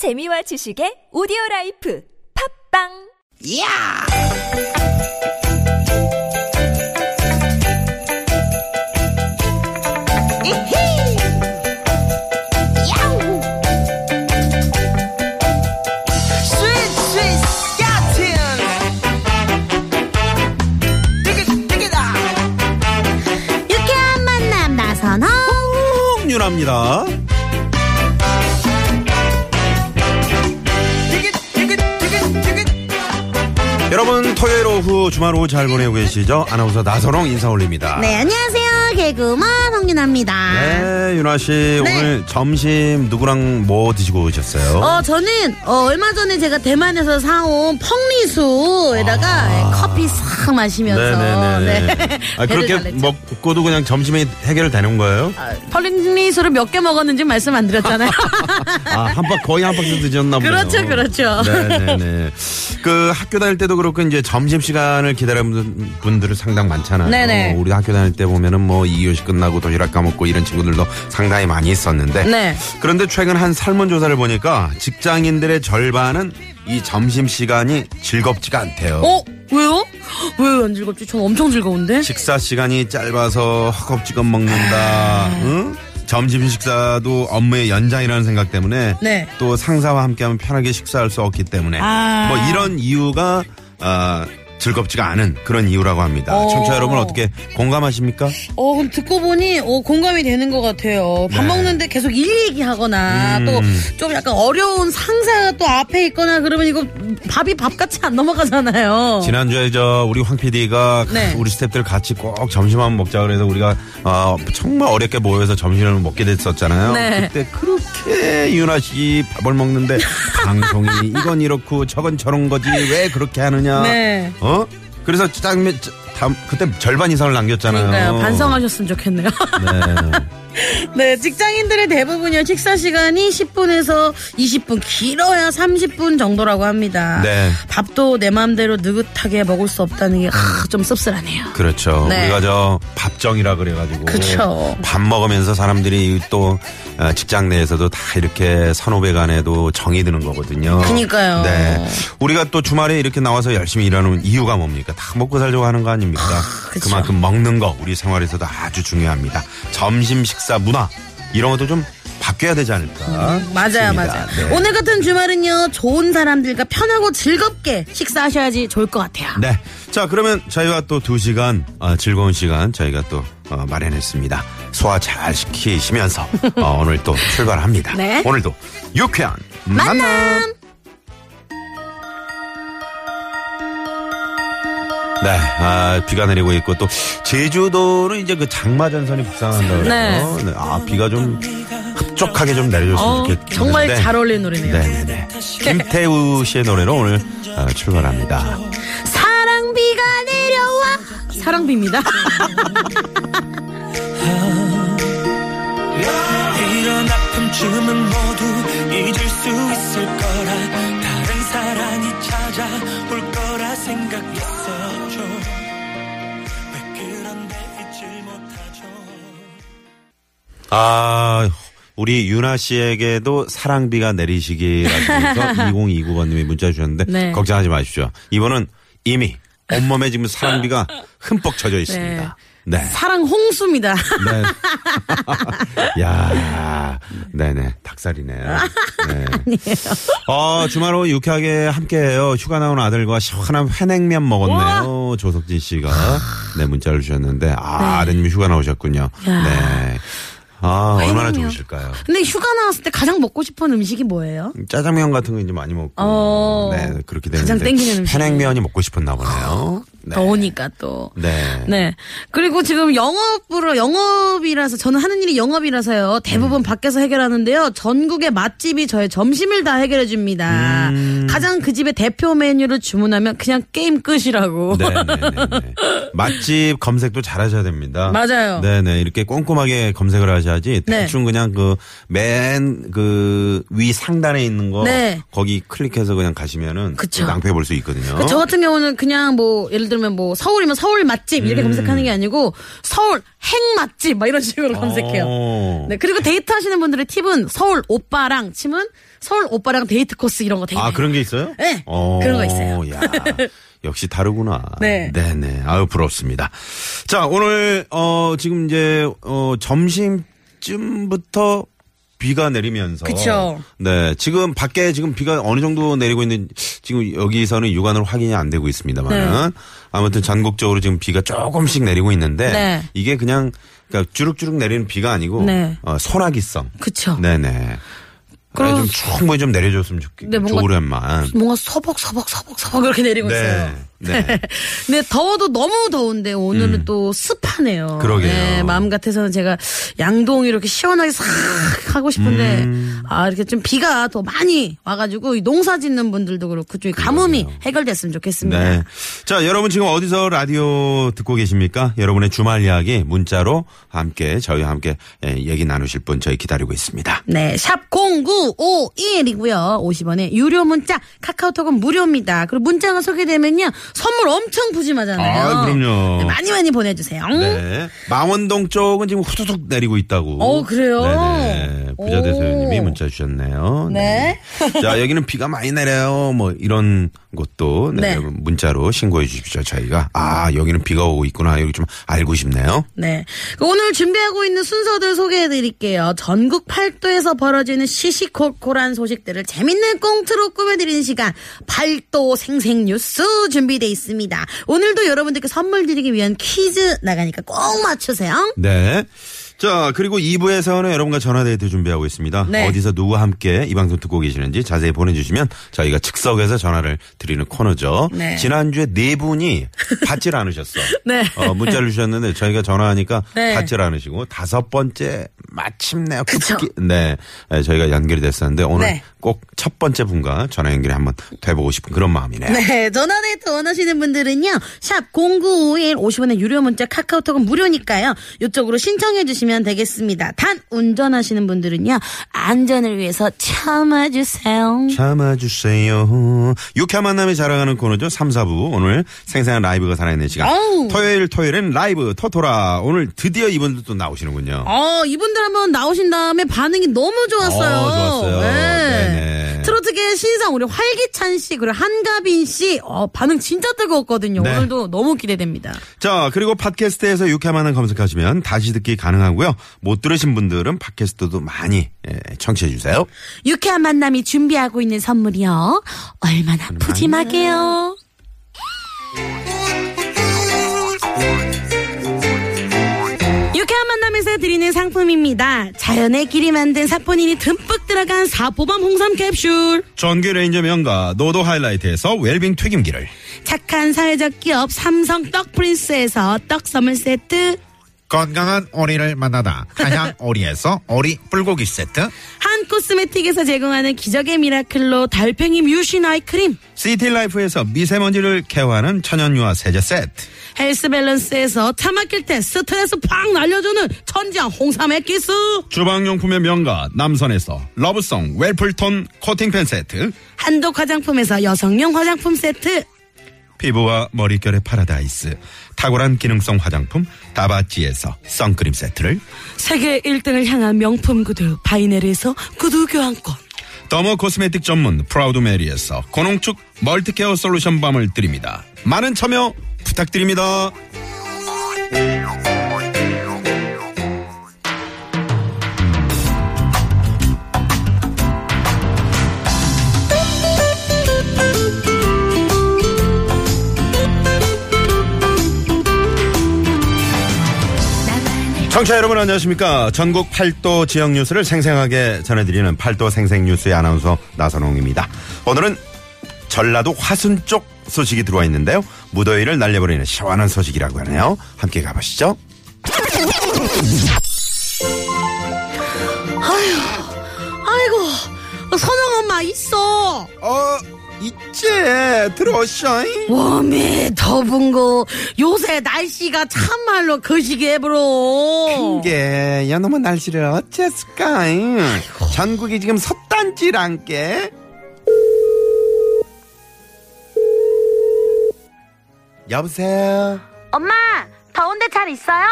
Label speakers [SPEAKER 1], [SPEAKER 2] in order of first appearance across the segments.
[SPEAKER 1] 재미와 지식의 오디오 라이프 팝빵
[SPEAKER 2] 야! 이히! 야우! 스윗 스윗 스카틴! 디귿 디귿아!
[SPEAKER 3] 유쾌한 만남 나선호
[SPEAKER 4] 윤합니다. 오후 주말 오후 잘 보내고 계시죠? 아나운서 나선홍 인사 올립니다.
[SPEAKER 3] 네 안녕하세요 개그우먼 홍윤아입니다
[SPEAKER 4] 네, 윤아 씨
[SPEAKER 3] 네.
[SPEAKER 4] 오늘 점심 누구랑 뭐 드시고 오셨어요?
[SPEAKER 3] 어 저는 어, 얼마 전에 제가 대만에서 사온 펑리수에다가
[SPEAKER 4] 아.
[SPEAKER 3] 커피 싹 마시면서
[SPEAKER 4] 네네네.
[SPEAKER 3] 네.
[SPEAKER 4] 아, 그렇게
[SPEAKER 3] 달랬죠.
[SPEAKER 4] 먹고도 그냥 점심에 해결되는 거예요?
[SPEAKER 3] 아, 펄리수를 몇 개 먹었는지 말씀 안 드렸잖아요
[SPEAKER 4] 아, 한 박, 거의 한 박스 드셨나 보네요.
[SPEAKER 3] 그렇죠, 그렇죠.
[SPEAKER 4] 네네네. 그 학교 다닐 때도 그렇고 이제 점심 시간을 기다리는 분들은 상당 많잖아요.
[SPEAKER 3] 네네.
[SPEAKER 4] 우리 학교 다닐 때 보면은 뭐 2교시 끝나고 도시 락 까먹고 이런 친구들도 상당히 많이 있었는데.
[SPEAKER 3] 네.
[SPEAKER 4] 그런데 최근 한 설문조사를 보니까 직장인들의 절반은 이 점심시간이 즐겁지가 않대요.
[SPEAKER 3] 어 왜요? 왜 안 즐겁지? 전 엄청 즐거운데
[SPEAKER 4] 식사 시간이 짧아서 허겁지겁 먹는다.
[SPEAKER 3] 아.
[SPEAKER 4] 응? 점심 식사도 업무의 연장이라는 생각 때문에
[SPEAKER 3] 네.
[SPEAKER 4] 또 상사와 함께하면 편하게 식사할 수 없기 때문에
[SPEAKER 3] 아.
[SPEAKER 4] 뭐 이런 이유가 아, 즐겁지가 않은 그런 이유라고 합니다.
[SPEAKER 3] 어.
[SPEAKER 4] 청취자 여러분 어떻게 공감하십니까?
[SPEAKER 3] 어, 그럼 듣고 보니, 어, 공감이 되는 것 같아요. 밥
[SPEAKER 4] 네.
[SPEAKER 3] 먹는데 계속 일 얘기하거나,
[SPEAKER 4] 음.
[SPEAKER 3] 또좀 약간 어려운 상사가 또 앞에 있거나 그러면 이거 밥이 밥같이 안 넘어가잖아요.
[SPEAKER 4] 지난주에 저 우리 황 PD가
[SPEAKER 3] 네.
[SPEAKER 4] 우리 스탭들 같이 꼭 점심 한번 먹자 그래서 우리가 어, 정말 어렵게 모여서 점심을 먹게 됐었잖아요.
[SPEAKER 3] 네.
[SPEAKER 4] 그때 그렇게 윤아 씨 밥을 먹는데 방송이 이건 이렇고 저건 저런 거지 왜 그렇게 하느냐.
[SPEAKER 3] 네.
[SPEAKER 4] 어? 그래서 짱 다음 그때 절반 이상을 남겼잖아요.
[SPEAKER 3] 그러니까요. 반성하셨으면 좋겠네요.
[SPEAKER 4] 네.
[SPEAKER 3] 네, 직장인들의 대부분이요. 식사 시간이 10분에서 20분, 길어야 30분 정도라고 합니다.
[SPEAKER 4] 네.
[SPEAKER 3] 밥도 내 마음대로 느긋하게 먹을 수 없다는 게 아, 좀 씁쓸하네요.
[SPEAKER 4] 그렇죠.
[SPEAKER 3] 네.
[SPEAKER 4] 우리가 저 밥정이라 그래가지고
[SPEAKER 3] 그쵸.
[SPEAKER 4] 밥 먹으면서 사람들이 또 어, 직장 내에서도 다 이렇게 선후배 간에도 정이 드는 거거든요.
[SPEAKER 3] 그니까요.
[SPEAKER 4] 네. 우리가 또 주말에 이렇게 나와서 열심히 일하는 이유가 뭡니까? 다 먹고 살려고 하는 거 아닙니까?
[SPEAKER 3] 그쵸.
[SPEAKER 4] 그만큼 먹는 거 우리 생활에서도 아주 중요합니다. 점심 식사 문화 이런 것도 좀 바뀌어야 되지 않을까?
[SPEAKER 3] 맞아요,
[SPEAKER 4] 싶습니다.
[SPEAKER 3] 맞아요.
[SPEAKER 4] 네.
[SPEAKER 3] 오늘 같은 주말은요, 좋은 사람들과 편하고 즐겁게 식사하셔야지 좋을 것 같아요.
[SPEAKER 4] 네. 자, 그러면 저희가 또두 시간, 어, 즐거운 시간 저희가 또 어, 마련했습니다. 소화 잘 시키시면서 어, 오늘 또 출발합니다.
[SPEAKER 3] 네.
[SPEAKER 4] 오늘도 유쾌한 만남.
[SPEAKER 3] 만남!
[SPEAKER 4] 네, 아, 비가 내리고 있고 또 제주도는 이제 그 장마 전선이 북상한다고 그래요. 네. 아, 비가 좀 흡족하게 좀 내려줬으면
[SPEAKER 3] 어,
[SPEAKER 4] 좋겠는데.
[SPEAKER 3] 정말 잘 어울리는 노래네요.
[SPEAKER 4] 네네네. 김태우 씨의 노래로 오늘 어, 출발합니다.
[SPEAKER 3] 사랑비가 내려와. 사랑비입니다.
[SPEAKER 5] 이런 아픔쯤은 모두 잊을 수 있을 거라 다른 사랑이 찾아올 거라 생각했
[SPEAKER 4] 아, 우리 유나 씨에게도 사랑비가 내리시기라면서 2029번님이 문자 주셨는데
[SPEAKER 3] 네.
[SPEAKER 4] 걱정하지 마십시오. 이번은 이미 온몸에 지금 사랑비가 흠뻑 젖어 있습니다. 네.
[SPEAKER 3] 사랑 홍수입니다.
[SPEAKER 4] 네. 야, 네네, 닭살이네요. 네. 어, 주말 오후 유쾌하게 함께해요. 휴가 나온 아들과 시원한 회냉면 먹었네요. 조석진 씨가 네 문자를 주셨는데 아, 아드님 휴가 나오셨군요. 네. 아, 얼마나. 좋으실까요?
[SPEAKER 3] 근데 휴가 나왔을 때 가장 먹고 싶은 음식이 뭐예요?
[SPEAKER 4] 짜장면 같은 거 이제 많이 먹고.
[SPEAKER 3] 어,
[SPEAKER 4] 네, 그렇게
[SPEAKER 3] 가장
[SPEAKER 4] 되는데.
[SPEAKER 3] 땡기는 음식이.
[SPEAKER 4] 회냉면이 먹고 싶었나 보네요. 네.
[SPEAKER 3] 더우니까 또.
[SPEAKER 4] 네.
[SPEAKER 3] 네. 그리고 지금 영업으로, 영업이라서, 저는 하는 일이 영업이라서요. 대부분 밖에서 해결하는데요. 전국의 맛집이 저의 점심을 다 해결해줍니다.
[SPEAKER 4] 음.
[SPEAKER 3] 가장 그 집의 대표 메뉴를 주문하면 그냥 게임 끝이라고.
[SPEAKER 4] 네 네 네. 맛집 검색도 잘 하셔야 됩니다.
[SPEAKER 3] 맞아요.
[SPEAKER 4] 네네. 이렇게 꼼꼼하게 검색을 하셔야 하지
[SPEAKER 3] 네.
[SPEAKER 4] 대충 그냥 그 맨 그 위 상단에 있는 거
[SPEAKER 3] 네.
[SPEAKER 4] 거기 클릭해서 그냥 가시면은
[SPEAKER 3] 그쵸.
[SPEAKER 4] 낭패 볼 수 있거든요.
[SPEAKER 3] 그 저 같은 경우는 그냥 뭐 예를 들면 뭐 서울이면 서울 맛집
[SPEAKER 4] 음.
[SPEAKER 3] 이렇게 검색하는 게 아니고 서울 행 맛집 막 이런 식으로 검색해요.
[SPEAKER 4] 어.
[SPEAKER 3] 네 그리고 데이트 하시는 분들의 팁은 서울 오빠랑 치면 서울 오빠랑 데이트 코스 이런 거 되게
[SPEAKER 4] 아
[SPEAKER 3] 많아요.
[SPEAKER 4] 그런 게 있어요?
[SPEAKER 3] 네,
[SPEAKER 4] 어,
[SPEAKER 3] 그런 거 있어요.
[SPEAKER 4] 야, 역시 다르구나.
[SPEAKER 3] 네.
[SPEAKER 4] 네네. 아유 부럽습니다. 자 오늘 어 지금 이제 어 점심 쯤부터 비가 내리면서
[SPEAKER 3] 그쵸.
[SPEAKER 4] 네 지금 밖에 지금 비가 어느 정도 내리고 있는 지금 여기서는 육안으로 확인이 안 되고 있습니다만은
[SPEAKER 3] 네.
[SPEAKER 4] 아무튼 전국적으로 지금 비가 조금씩 내리고 있는데
[SPEAKER 3] 네.
[SPEAKER 4] 이게 그냥 그러니까 주룩주룩 내리는 비가 아니고
[SPEAKER 3] 네.
[SPEAKER 4] 어, 소나기성.
[SPEAKER 3] 그쵸.
[SPEAKER 4] 네네.
[SPEAKER 3] 그럼-
[SPEAKER 4] 좀 충분히 좀 내려줬으면 좋겠
[SPEAKER 3] 네, 뭔가-
[SPEAKER 4] 좋으련만.
[SPEAKER 3] 뭔가 서벅 서벅 서벅 서벅 이렇게 내리고
[SPEAKER 4] 네.
[SPEAKER 3] 있어요.
[SPEAKER 4] 네.
[SPEAKER 3] 근데 더워도 너무 더운데 오늘은 또 습하네요.
[SPEAKER 4] 음. 그러게요.
[SPEAKER 3] 네, 마음 같아서는 제가 양동 이렇게 시원하게 싹 하고 싶은데
[SPEAKER 4] 음.
[SPEAKER 3] 아 이렇게 좀 비가 더 많이 와가지고 이 농사 짓는 분들도 그렇고 좀 가뭄이 해결됐으면 좋겠습니다.
[SPEAKER 4] 네. 자, 여러분 지금 어디서 라디오 듣고 계십니까? 여러분의 주말 이야기 문자로 함께 저희와 함께 예, 얘기 나누실 분 저희 기다리고 있습니다.
[SPEAKER 3] 네, 샵 0951이고요. 50원에 유료 문자, 카카오톡은 무료입니다. 그리고 문자가 소개되면요. 선물 엄청 푸짐하잖아요.
[SPEAKER 4] 아, 그럼요.
[SPEAKER 3] 네, 많이 많이 보내주세요.
[SPEAKER 4] 네. 망원동 쪽은 지금 후두둑 내리고 있다고.
[SPEAKER 3] 어, 그래요?
[SPEAKER 4] 네네. 부자
[SPEAKER 3] 오.
[SPEAKER 4] 대소연님이 문자 주셨네요.
[SPEAKER 3] 네.
[SPEAKER 4] 자, 여기는 비가 많이 내려요. 뭐 이런 것도 네,
[SPEAKER 3] 네.
[SPEAKER 4] 문자로 신고해 주십시오. 저희가 아 여기는 비가 오고 있구나. 여기 좀 알고 싶네요.
[SPEAKER 3] 네. 그 오늘 준비하고 있는 순서들 소개해 드릴게요. 전국 팔도에서 벌어지는 시시콜콜한 소식들을 재밌는 꽁트로 꾸며드리는 시간, 팔도 생생 뉴스 준비 돼 있습니다. 오늘도 여러분들께 선물 드리기 위한 퀴즈 나가니까 꼭 맞추세요.
[SPEAKER 4] 네. 자, 그리고 2부에서는 여러분과 전화데이트 준비하고 있습니다.
[SPEAKER 3] 네.
[SPEAKER 4] 어디서 누구와 함께 이 방송 듣고 계시는지 자세히 보내주시면 저희가 즉석에서 전화를 드리는 코너죠.
[SPEAKER 3] 네.
[SPEAKER 4] 지난주에 네 분이 받질 않으셨어.
[SPEAKER 3] 네.
[SPEAKER 4] 어, 문자를 주셨는데 저희가 전화하니까
[SPEAKER 3] 네.
[SPEAKER 4] 받질 않으시고 다섯 번째 마침내. 급기 네. 네, 저희가 연결이 됐었는데 오늘
[SPEAKER 3] 네.
[SPEAKER 4] 꼭첫 번째 분과 전화 연결이 한번 돼보고 싶은 그런 마음이네요.
[SPEAKER 3] 네, 전화데이트 원하시는 분들은요, 샵 0951 50원의 유료 문자 카카오톡은 무료니까요, 이쪽으로 신청해 주시면 되겠습니다. 단, 운전하시는 분들은요, 안전을 위해서 참아주세요.
[SPEAKER 4] 참아주세요. 유쾌한 만남이 자랑하는 코너죠. 3, 4부. 오늘 생생한 라이브가 살아있는 시간.
[SPEAKER 3] 아우.
[SPEAKER 4] 토요일, 토요일엔 라이브 토토라. 오늘 드디어 이분들 또 나오시는군요.
[SPEAKER 3] 어, 이분들 한번 나오신 다음에 반응이 너무 좋았어요.
[SPEAKER 4] 어, 좋았어요. 네 네.
[SPEAKER 3] 트로트계 신상 우리 활기찬 씨 그리고 한가빈 씨 어, 반응 진짜 뜨거웠거든요.
[SPEAKER 4] 네.
[SPEAKER 3] 오늘도 너무 기대됩니다.
[SPEAKER 4] 자, 그리고 팟캐스트에서 유쾌한 만남 검색하시면 다시 듣기 가능하고요. 못 들으신 분들은 팟캐스트도 많이 예, 청취해 주세요.
[SPEAKER 3] 유쾌한 만남이 준비하고 있는 선물이요. 얼마나 푸짐하게요. 드리는 상품입니다. 자연의 길이 만든 사포닌이 듬뿍 들어간 사포밤 홍삼 캡슐.
[SPEAKER 4] 전기 레인지 명가 노도 하이라이트에서 웰빙 튀김기를
[SPEAKER 3] 착한 사회적 기업 삼성 떡 프린스에서 떡 선물 세트.
[SPEAKER 6] 건강한 오리를 만나다 한양 오리에서 오리 불고기 세트
[SPEAKER 3] 한 코스메틱에서 제공하는 기적의 miracle로 달팽이 뮤신 eye cream.
[SPEAKER 4] 시티라이프에서 미세먼지를 care하는 천연유화 세제 세트
[SPEAKER 3] 헬스 밸런스에서 차 막힐 때 스트레스 팍 날려주는 천지향 홍삼 액기스.
[SPEAKER 4] 주방용품의 명가 남선에서 러브송 웰플톤 코팅팬 세트
[SPEAKER 3] 한독 화장품에서 여성용 화장품 세트.
[SPEAKER 4] 피부와 머릿결의 파라다이스 탁월한 기능성 화장품 다바찌에서 선크림 세트를
[SPEAKER 3] 세계 1등을 향한 명품 구두 바이네르에서 구두 교환권.
[SPEAKER 4] dermo cosmetic 전문 프라우드 메리에서 고농축 multi care solution balm을 드립니다. 많은 참여 부탁드립니다. 청취자 여러분 안녕하십니까. 전국 팔도 지역 뉴스를 생생하게 전해드리는 팔도 생생뉴스의 아나운서 나선홍입니다. 오늘은 전라도 화순 쪽 소식이 들어와 있는데요. 무더위를 날려버리는 시원한 소식이라고 하네요. 함께 가보시죠.
[SPEAKER 3] 아이고, 선영 엄마 있어.
[SPEAKER 4] 어, 있지. 들어오셔.
[SPEAKER 3] 웜에 더운 거 요새 날씨가 참말로 거시기해 브로
[SPEAKER 4] 게, 야, 너무 날씨를 어쨌을까? 전국이 지금 섰단질 않게. 여보세요?
[SPEAKER 3] 엄마 더운데 잘 있어요?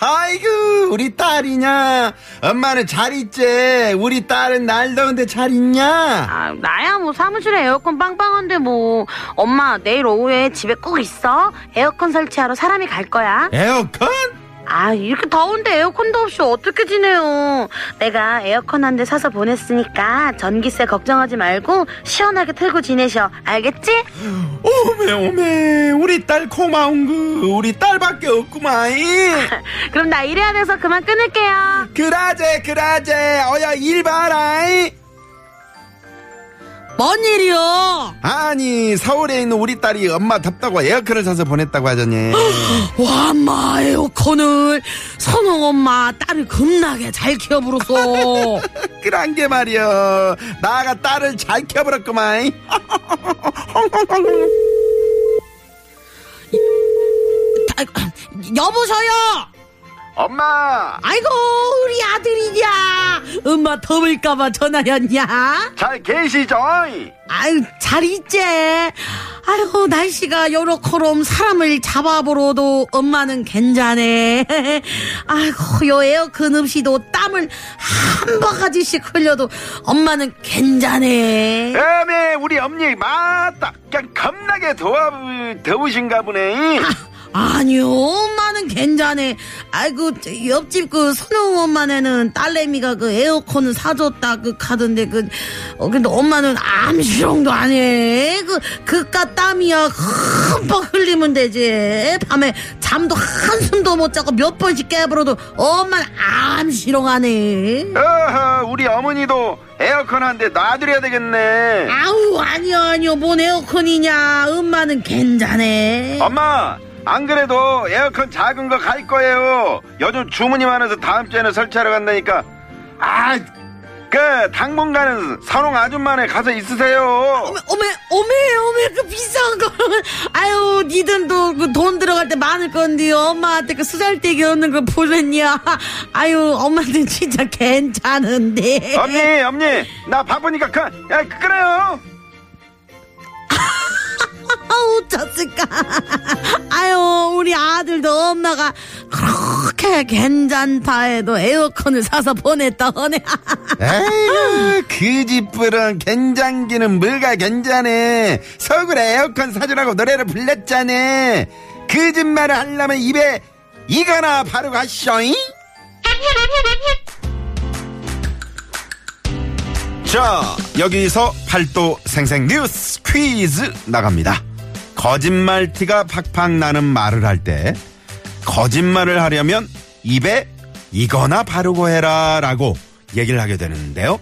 [SPEAKER 4] 아이고, 우리 딸이냐? 엄마는 잘 있지? 우리 딸은 날 더운데 잘 있냐?
[SPEAKER 3] 아 나야 뭐 사무실에 에어컨 빵빵한데 뭐 엄마 내일 오후에 집에 꼭 있어 에어컨 설치하러 사람이 갈 거야
[SPEAKER 4] 에어컨?
[SPEAKER 3] 아 이렇게 더운데 에어컨도 없이 어떻게 지내요 내가 에어컨 한 대 사서 보냈으니까 전기세 걱정하지 말고 시원하게 틀고 지내셔 알겠지?
[SPEAKER 4] 오메, 오메, 우리 딸 고마운 거, 우리 딸밖에 없구만.
[SPEAKER 3] 그럼 나 일해야 돼서 그만 끊을게요
[SPEAKER 4] 그라제, 그라제, 어야, 일 봐라.
[SPEAKER 3] 뭔 일이요?
[SPEAKER 4] 아니, 서울에 있는 우리 딸이 엄마 덥다고 에어컨을 사서 보냈다고 하더니.
[SPEAKER 3] 와, 엄마 에어컨을 선홍 엄마 딸을 겁나게 잘 키워버렸어.
[SPEAKER 4] 그런 게 말이여. 나가 딸을 잘 키워버렸구만.
[SPEAKER 3] 아, 여보셔요.
[SPEAKER 4] 엄마,
[SPEAKER 3] 아이고 우리 아들이냐. 엄마 더울까봐 전화였냐.
[SPEAKER 4] 잘 계시죠?
[SPEAKER 3] 아유 잘 있지. 아이고 날씨가 요렇게럼 사람을 잡아보러도 엄마는 괜찮네. 아이고 요 에어컨 없이도 땀을 한 바가지씩 흘려도 엄마는 괜찮네.
[SPEAKER 4] 에메, 우리 엄니, 맞다. 그냥 겁나게 더워, 더우신가 보네.
[SPEAKER 3] 아 니요, 엄마는 괜찮네. 아이고, 저 옆집 그 선영 엄마네는 딸내미가 그 에어컨을 사줬다 그 카던데 그, 어, 근데 엄마는 암시롱도 안 해. 그, 그깟 땀이야. 흠뻑 흘리면 되지. 밤에 잠도 한숨도 못 자고 몇 번씩 깨버려도 엄마는 암시롱 안 해.
[SPEAKER 4] 어허, 우리 어머니도 에어컨 한 대 놔드려야 되겠네.
[SPEAKER 3] 아우, 아니요, 아니요. 뭔 에어컨이냐. 엄마는 괜찮네.
[SPEAKER 4] 엄마, 안 그래도 에어컨 작은 거 갈 거예요. 요즘 주문이 많아서 다음 주에는 설치하러 간다니까. 아, 그 당분간은 선홍 아줌마네 가서 있으세요.
[SPEAKER 3] 어메, 어메, 어메, 어메, 그 비싼 거. 아유, 니들도 그돈 들어갈 때 많을 건데, 엄마한테 그 수잘데기 없는 거 보냈냐. 아유, 엄마는 진짜 괜찮은데.
[SPEAKER 4] 엄니, 엄니, 나 바쁘니까 그, 야, 그래요.
[SPEAKER 3] 아우, 졌을까. 아유, 우리 아들도 엄마가 그렇게 괜찮다 해도 에어컨을 사서 보냈다, 허네.
[SPEAKER 4] 에이, 그 집부런 괜장기는 뭐가 괜찮네. 서울에 에어컨 사주라고 노래를 불렀잖아. 거짓말을 하려면 입에 이거나 바로 가쇼잉? 자, 여기서 팔도 생생 뉴스 퀴즈 나갑니다. 거짓말 티가 팍팍 나는 말을 할 때, 거짓말을 하려면 입에 이거나 바르고 해라 라고 얘기를 하게 되는데요.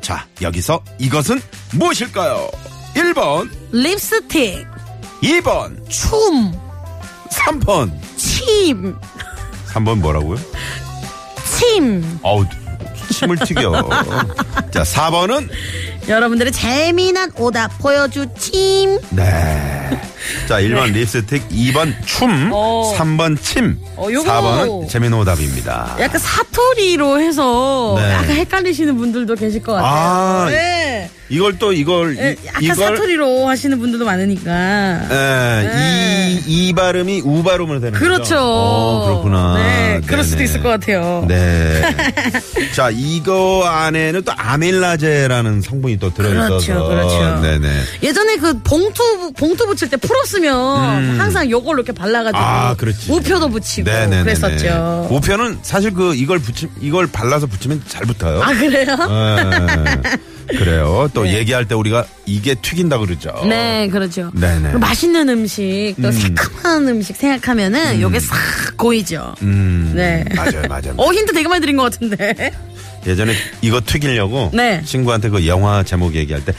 [SPEAKER 4] 자, 여기서 이것은 무엇일까요? 1번,
[SPEAKER 3] 립스틱,
[SPEAKER 4] 2번,
[SPEAKER 3] 춤,
[SPEAKER 4] 3번.
[SPEAKER 3] 침,
[SPEAKER 4] 3번 뭐라고요?
[SPEAKER 3] 침.
[SPEAKER 4] 어우, 침을 튀겨. 자, 4번은
[SPEAKER 3] 여러분들의 재미난 오답 보여주침.
[SPEAKER 4] 네. 자, 1번 립스틱, 2번 춤,
[SPEAKER 3] 어.
[SPEAKER 4] 3번 침,
[SPEAKER 3] 어, 요거.
[SPEAKER 4] 4번은 재미는 오답입니다.
[SPEAKER 3] 약간 사투리로 해서
[SPEAKER 4] 네.
[SPEAKER 3] 약간 헷갈리시는 분들도 계실 것 같아요.
[SPEAKER 4] 아,
[SPEAKER 3] 네.
[SPEAKER 4] 이걸 또 이걸
[SPEAKER 3] 예,
[SPEAKER 4] 이,
[SPEAKER 3] 약간
[SPEAKER 4] 이걸
[SPEAKER 3] 사투리로 하시는 분들도 많으니까.
[SPEAKER 4] 예,
[SPEAKER 3] 네.
[SPEAKER 4] 이, 이 발음이 우 발음으로 되는 거죠?
[SPEAKER 3] 그렇죠.
[SPEAKER 4] 어, 그렇구나.
[SPEAKER 3] 네, 그럴 수도. 있을 것 같아요.
[SPEAKER 4] 네. 자, 이거 안에는 또 아밀라제라는 성분이 또 들어있어서.
[SPEAKER 3] 그렇죠, 그렇죠.
[SPEAKER 4] 네네.
[SPEAKER 3] 예전에 그 봉투 봉투 붙일 때 풀었으면 항상 요걸로 이렇게 발라가지고
[SPEAKER 4] 음. 아, 그렇지.
[SPEAKER 3] 우표도 붙이고
[SPEAKER 4] 네네네.
[SPEAKER 3] 그랬었죠.
[SPEAKER 4] 우표는 사실 그 이걸 붙이 이걸 발라서 붙이면 잘 붙어요.
[SPEAKER 3] 아 그래요?
[SPEAKER 4] 네. 그래요. 또 얘기할 때 우리가 이게 튀긴다 그러죠.
[SPEAKER 3] 네, 그렇죠.
[SPEAKER 4] 네네.
[SPEAKER 3] 그리고 맛있는 음식, 또 새콤한 음식 생각하면은 요게 싹 고이죠.
[SPEAKER 4] 음.
[SPEAKER 3] 네.
[SPEAKER 4] 맞아요, 맞아요.
[SPEAKER 3] 어, 힌트 되게 많이 드린 것 같은데.
[SPEAKER 4] 예전에 이거 튀기려고
[SPEAKER 3] 네.
[SPEAKER 4] 친구한테 그 영화 제목 얘기할 때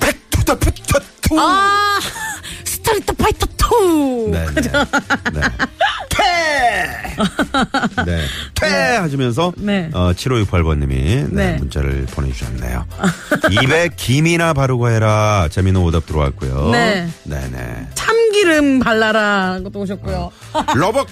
[SPEAKER 4] Back to the Future two.
[SPEAKER 3] 아, Street Fighter 2.
[SPEAKER 4] 네, 네. 네. 퇴! 네. 퇴! 하시면서,
[SPEAKER 3] 네.
[SPEAKER 4] 어, 7568번님이, 네,
[SPEAKER 3] 네.
[SPEAKER 4] 문자를 보내주셨네요. 입에 김이나 바르고 해라. 재미있는 오답 들어왔고요.
[SPEAKER 3] 네.
[SPEAKER 4] 네네.
[SPEAKER 3] 참기름 발라라. 것도 오셨고요.
[SPEAKER 4] 러버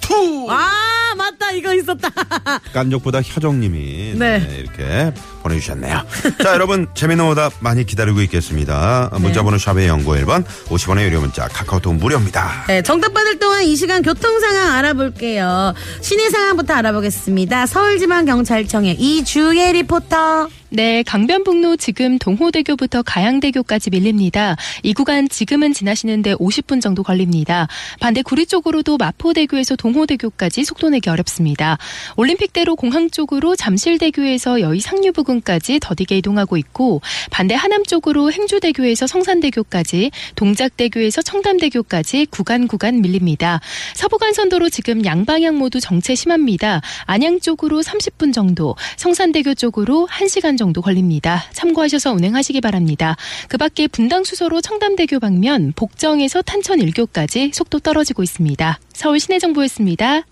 [SPEAKER 4] 투!
[SPEAKER 3] 아, 맞다. 이거 있었다.
[SPEAKER 4] 깐족보다 혀종님이 네.
[SPEAKER 3] 네.
[SPEAKER 4] 이렇게 보내주셨네요. 자 여러분 재미있는 오답 많이 기다리고 있겠습니다.
[SPEAKER 3] 네.
[SPEAKER 4] 문자번호 샵의 영구오일번 50원의 유료 문자 카카오톡 무료입니다.
[SPEAKER 3] 네, 정답 받을 동안 이 시간 교통 상황 알아볼게요. 시내 상황부터 알아보겠습니다. 서울지방경찰청의 이주예 리포터.
[SPEAKER 7] 네, 강변북로 지금 동호대교부터 가양대교까지 밀립니다. 이 구간 지금은 지나시는데 50분 정도 걸립니다. 반대 구리 쪽으로도 마포대교에서 동호대교까지 속도 내기 어렵습니다. 올림픽대로 공항 쪽으로 잠실대교에서 여의 상류 부근까지 더디게 이동하고 있고 반대 하남 쪽으로 행주대교에서 성산대교까지 동작대교에서 청담대교까지 구간 구간 밀립니다. 서부간선도로 지금 양방향 모두 정체 심합니다. 안양 쪽으로 30분 정도, 성산대교 쪽으로 1시간 정도 걸립니다. 참고하셔서 운행하시기 바랍니다. 그 밖에 분당 수서로 청담대교 방면 복정에서 탄천 1교까지 속도 떨어지고 있습니다. 서울 시내 정보였습니다.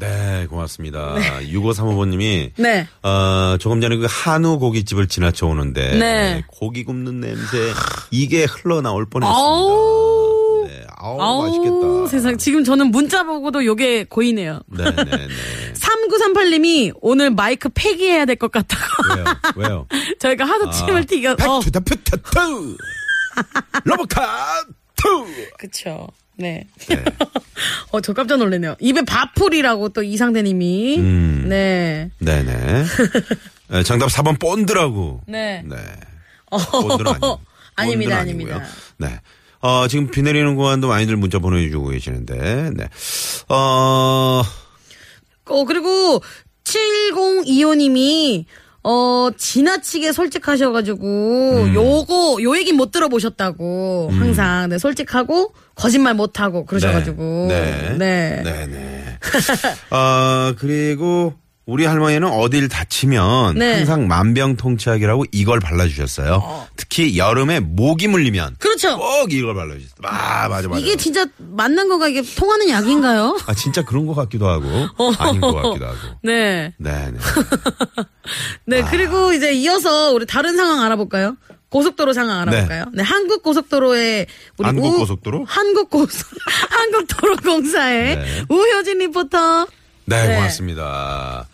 [SPEAKER 4] 네 고맙습니다. 6535번님이
[SPEAKER 3] 네.
[SPEAKER 4] 어, 조금 전에 그 한우 고깃집을 지나쳐 오는데
[SPEAKER 3] 네.
[SPEAKER 4] 고기 굽는 냄새 이게 흘러나올 뻔했습니다.
[SPEAKER 3] 아우.
[SPEAKER 4] 네, 아우, 맛있겠다.
[SPEAKER 3] 세상. 지금 저는 문자 보고도 요게 고이네요.
[SPEAKER 4] 네네네.
[SPEAKER 3] 3938님이 오늘 마이크 폐기해야 될 것 같다고.
[SPEAKER 4] 왜요? 왜요?
[SPEAKER 3] 저희가 하도 침을 튀겨. 어,
[SPEAKER 4] Back to the Future two 러버카 투
[SPEAKER 3] 그쵸. 네. 어, 저 깜짝 놀랐네요. 입에 밥풀이라고 또 이상대님이.
[SPEAKER 4] 음.
[SPEAKER 3] 네.
[SPEAKER 4] 네네. 네, 정답 4번 본드라고.
[SPEAKER 3] 네.
[SPEAKER 4] 네. 본드는 아니고.
[SPEAKER 3] 아닙니다, 아닙니다.
[SPEAKER 4] 네. 어, 지금 비 내리는 구간도 많이들 문자 보내주고 계시는데, 네. 어,
[SPEAKER 3] 어, 그리고 7025님이 어, 지나치게 솔직하셔가지고,
[SPEAKER 4] 음.
[SPEAKER 3] 요거, 요 얘기 못 들어보셨다고, 항상. 네, 솔직하고, 거짓말 못하고, 그러셔가지고.
[SPEAKER 4] 네.
[SPEAKER 3] 네.
[SPEAKER 4] 네, 네. 어, 그리고 우리 할머니는 어딜 다치면
[SPEAKER 3] 네.
[SPEAKER 4] 항상 만병통치약이라고 이걸 발라주셨어요. 특히 여름에 모기 물리면
[SPEAKER 3] 그렇죠.
[SPEAKER 4] 꼭 이걸 발라주셨어요. 아, 맞아, 맞아.
[SPEAKER 3] 이게 진짜 맞는 거가 이게 통하는 약인가요?
[SPEAKER 4] 아, 진짜 그런 것 같기도 하고, 아닌 것 같기도 하고.
[SPEAKER 3] 네.
[SPEAKER 4] 네, 네.
[SPEAKER 3] 네, 그리고 이제 이어서 우리 다른 상황 알아볼까요? 고속도로 상황 알아볼까요? 네, 한국 고속도로의 우리
[SPEAKER 4] 한국
[SPEAKER 3] 우-
[SPEAKER 4] 고속도로?
[SPEAKER 3] 한국 고속 한국도로공사의
[SPEAKER 4] 네.
[SPEAKER 3] 우효진 리포터.
[SPEAKER 4] 네,
[SPEAKER 3] 네.
[SPEAKER 4] 고맙습니다.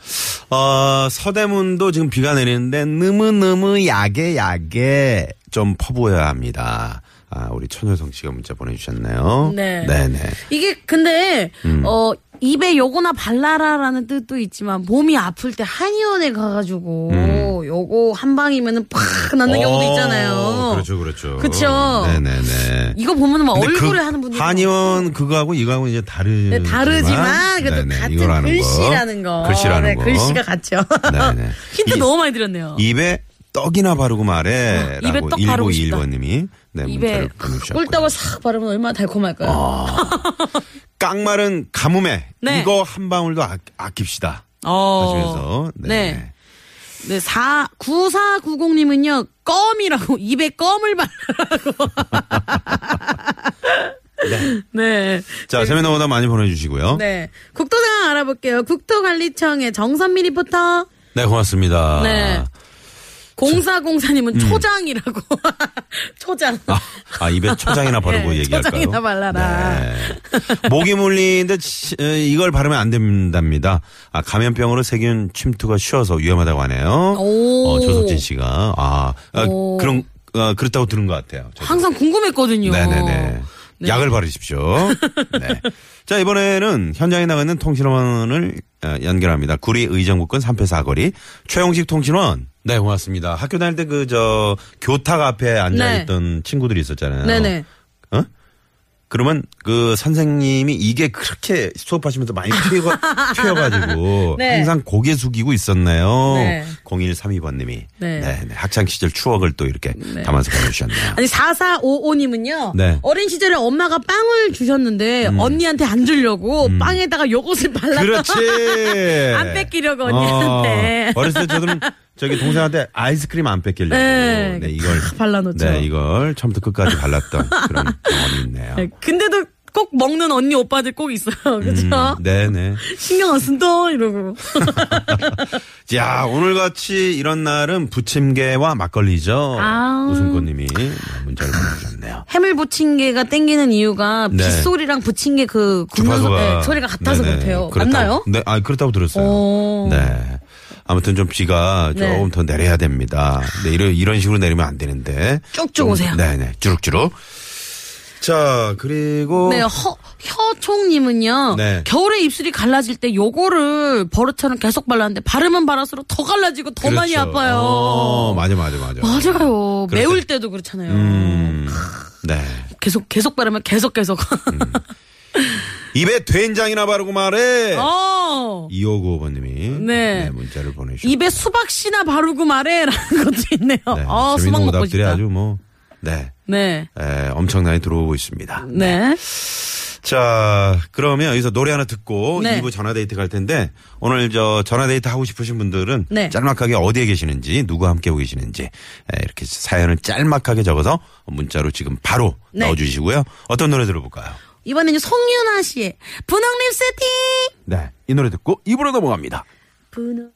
[SPEAKER 4] 어, 서대문도 지금 비가 내리는데 너무너무 야게 야게 좀 퍼부어야 합니다. 아, 우리 천효성 씨가 문자 보내주셨네요.
[SPEAKER 3] 네.
[SPEAKER 4] 네네.
[SPEAKER 3] 이게 근데
[SPEAKER 4] 음.
[SPEAKER 3] 어 입에 요거나 발라라라는 뜻도 있지만 몸이 아플 때 한의원에 가가지고 요거 한 방이면은 팍 낫는 경우도
[SPEAKER 4] 음. 어,
[SPEAKER 3] 있잖아요.
[SPEAKER 4] 그렇죠, 그렇죠.
[SPEAKER 3] 그쵸.
[SPEAKER 4] 네네네.
[SPEAKER 3] 이거 보면은 막 얼굴에
[SPEAKER 4] 그
[SPEAKER 3] 하는 분들
[SPEAKER 4] 한의원 그거하고 이거하고 이제 다르지만
[SPEAKER 3] 네, 다르지만 그래도 같은 글씨라는 거.
[SPEAKER 4] 글씨라는
[SPEAKER 3] 네,
[SPEAKER 4] 거.
[SPEAKER 3] 글씨가 같죠.
[SPEAKER 4] 네네.
[SPEAKER 3] 힌트
[SPEAKER 4] 이-
[SPEAKER 3] 너무 많이 드렸네요.
[SPEAKER 4] 입에 떡이나 바르고 말해.
[SPEAKER 3] 어, 입에 떡 바르고 싶다.
[SPEAKER 4] 1921번님이 네,
[SPEAKER 3] 입에. 꿀떡을 싹 바르면 얼마나 달콤할까요?
[SPEAKER 4] 깡마른 가뭄에
[SPEAKER 3] 네.
[SPEAKER 4] 이거 한 방울도 아, 아낍시다.
[SPEAKER 3] 어.
[SPEAKER 4] 하시면서 네.
[SPEAKER 3] 네. 네, 4, 9490님은요, 껌이라고, 입에 껌을 바르라고. 네.
[SPEAKER 4] 자, 재미난 오답 많이 보내주시고요. 네,
[SPEAKER 3] 네. 국토 상황 알아볼게요. 국토관리청의 정선미 리포터.
[SPEAKER 4] 고맙습니다.
[SPEAKER 3] 네. 공사공사님은 초장이라고. 초장.
[SPEAKER 4] 음. 아, 아, 입에 초장이나 바르고
[SPEAKER 3] 네,
[SPEAKER 4] 얘기할까요?
[SPEAKER 3] 초장이나 발라라.
[SPEAKER 4] 네. 모기 물리는데 치- 에, 이걸 바르면 안 된답니다. 아, 감염병으로 세균 침투가 쉬워서 위험하다고 하네요.
[SPEAKER 3] 오.
[SPEAKER 4] 어, 조석진 씨가 아, 아,
[SPEAKER 3] 오.
[SPEAKER 4] 그런 아, 그렇다고 들은 것 같아요. 저도.
[SPEAKER 3] 항상 궁금했거든요.
[SPEAKER 4] 네네네.
[SPEAKER 3] 네.
[SPEAKER 4] 약을 바르십시오. 네. 자, 이번에는 현장에 나가 있는 통신원을 어, 연결합니다. 구리 의정부권 3패 사거리 최용식 통신원. 네, 고맙습니다. 학교 다닐 때 그 저 교탁 앞에 앉아 있던 친구들이 있었잖아요.
[SPEAKER 3] 네. 네네.
[SPEAKER 4] 어? 그러면 그 선생님이 이게 그렇게 수업하시면서 많이 튀어, 튀어가지고
[SPEAKER 3] 네.
[SPEAKER 4] 항상 고개 숙이고 있었네요.
[SPEAKER 3] 네.
[SPEAKER 4] 0132번님이.
[SPEAKER 3] 네.
[SPEAKER 4] 네. 네. 학창 시절 추억을 또 이렇게 담아서 보내주셨네요.
[SPEAKER 3] 아니 4455님은요.
[SPEAKER 4] 네. 음.
[SPEAKER 3] 어린 시절에 엄마가 빵을 주셨는데 언니한테 안 주려고 빵에다가 요것을 발라서
[SPEAKER 4] 그렇지.
[SPEAKER 3] 안 뺏기려고 언니한테.
[SPEAKER 4] 어, 어렸을 때 저는 저기 동생한테 아이스크림 안 뺏기려고.
[SPEAKER 3] 네.
[SPEAKER 4] 네, 이걸.
[SPEAKER 3] 다 발라놓죠.
[SPEAKER 4] 네, 이걸 처음부터 끝까지 발랐던 그런 경험이 있네요.
[SPEAKER 3] 네, 근데도 꼭 먹는 언니 오빠들 꼭 있어요. 그죠?
[SPEAKER 4] 음, 네네.
[SPEAKER 3] 신경 안 쓴다 이러고.
[SPEAKER 4] 자, 오늘 같이 이런 날은 부침개와 막걸리죠.
[SPEAKER 3] 아우.
[SPEAKER 4] 우승꽃님이 문자를 보내주셨네요.
[SPEAKER 3] 해물 부침개가 땡기는 이유가
[SPEAKER 4] 네.
[SPEAKER 3] 빗소리랑 부침개 그 굽는 소, 네, 소리가 같아서
[SPEAKER 4] 네네.
[SPEAKER 3] 그렇대요.
[SPEAKER 4] 그렇다고-
[SPEAKER 3] 맞나요?
[SPEAKER 4] 네, 아 그렇다고 들었어요.
[SPEAKER 3] 오.
[SPEAKER 4] 네. 아무튼 좀 비가
[SPEAKER 3] 네.
[SPEAKER 4] 조금 더 내려야 됩니다. 네, 이런, 이런 식으로 내리면 안 되는데.
[SPEAKER 3] 쭉쭉
[SPEAKER 4] 좀-
[SPEAKER 3] 오세요.
[SPEAKER 4] 네네. 주룩주룩. 자, 그리고.
[SPEAKER 3] 네, 허, 혀총님은요.
[SPEAKER 4] 네.
[SPEAKER 3] 겨울에 입술이 갈라질 때 요거를 버릇처럼 계속 발랐는데 바르면 바를수록 더 갈라지고 더 많이
[SPEAKER 4] 그렇죠.
[SPEAKER 3] 아파요.
[SPEAKER 4] 어, 맞아, 맞아, 맞아.
[SPEAKER 3] 맞아요.
[SPEAKER 4] 그럴
[SPEAKER 3] 매울
[SPEAKER 4] 때-
[SPEAKER 3] 때도 그렇잖아요.
[SPEAKER 4] 음. 네.
[SPEAKER 3] 계속 계속 바르면 계속 계속.
[SPEAKER 4] 음. 입에 된장이나 바르고 말해.
[SPEAKER 3] 어.
[SPEAKER 4] 2595번님이.
[SPEAKER 3] 네.
[SPEAKER 4] 문자를 보내주셨습니다.
[SPEAKER 3] 입에 수박씨나 바르고 말해라는 것도 있네요.
[SPEAKER 4] 네.
[SPEAKER 3] 아, 수박 먹고 싶다.
[SPEAKER 4] 아주 뭐. 네.
[SPEAKER 3] 네.
[SPEAKER 4] 에, 엄청나게 들어오고 있습니다.
[SPEAKER 3] 네.
[SPEAKER 4] 자, 그러면 여기서 노래 하나 듣고
[SPEAKER 3] 네.
[SPEAKER 4] 2부 전화데이트 갈 텐데 오늘 저 전화데이트 하고 싶으신 분들은
[SPEAKER 3] 네.
[SPEAKER 4] 짤막하게 어디에 계시는지 누구 함께 오고 계시는지 에, 이렇게 사연을 짤막하게 적어서 문자로 지금 바로
[SPEAKER 3] 네.
[SPEAKER 4] 넣어주시고요. 어떤 노래 들어볼까요?
[SPEAKER 3] 이번에는 송윤아 씨의 분홍 립스틱.
[SPEAKER 4] 네. 이 노래 듣고 2부로 넘어갑니다.
[SPEAKER 3] 분홍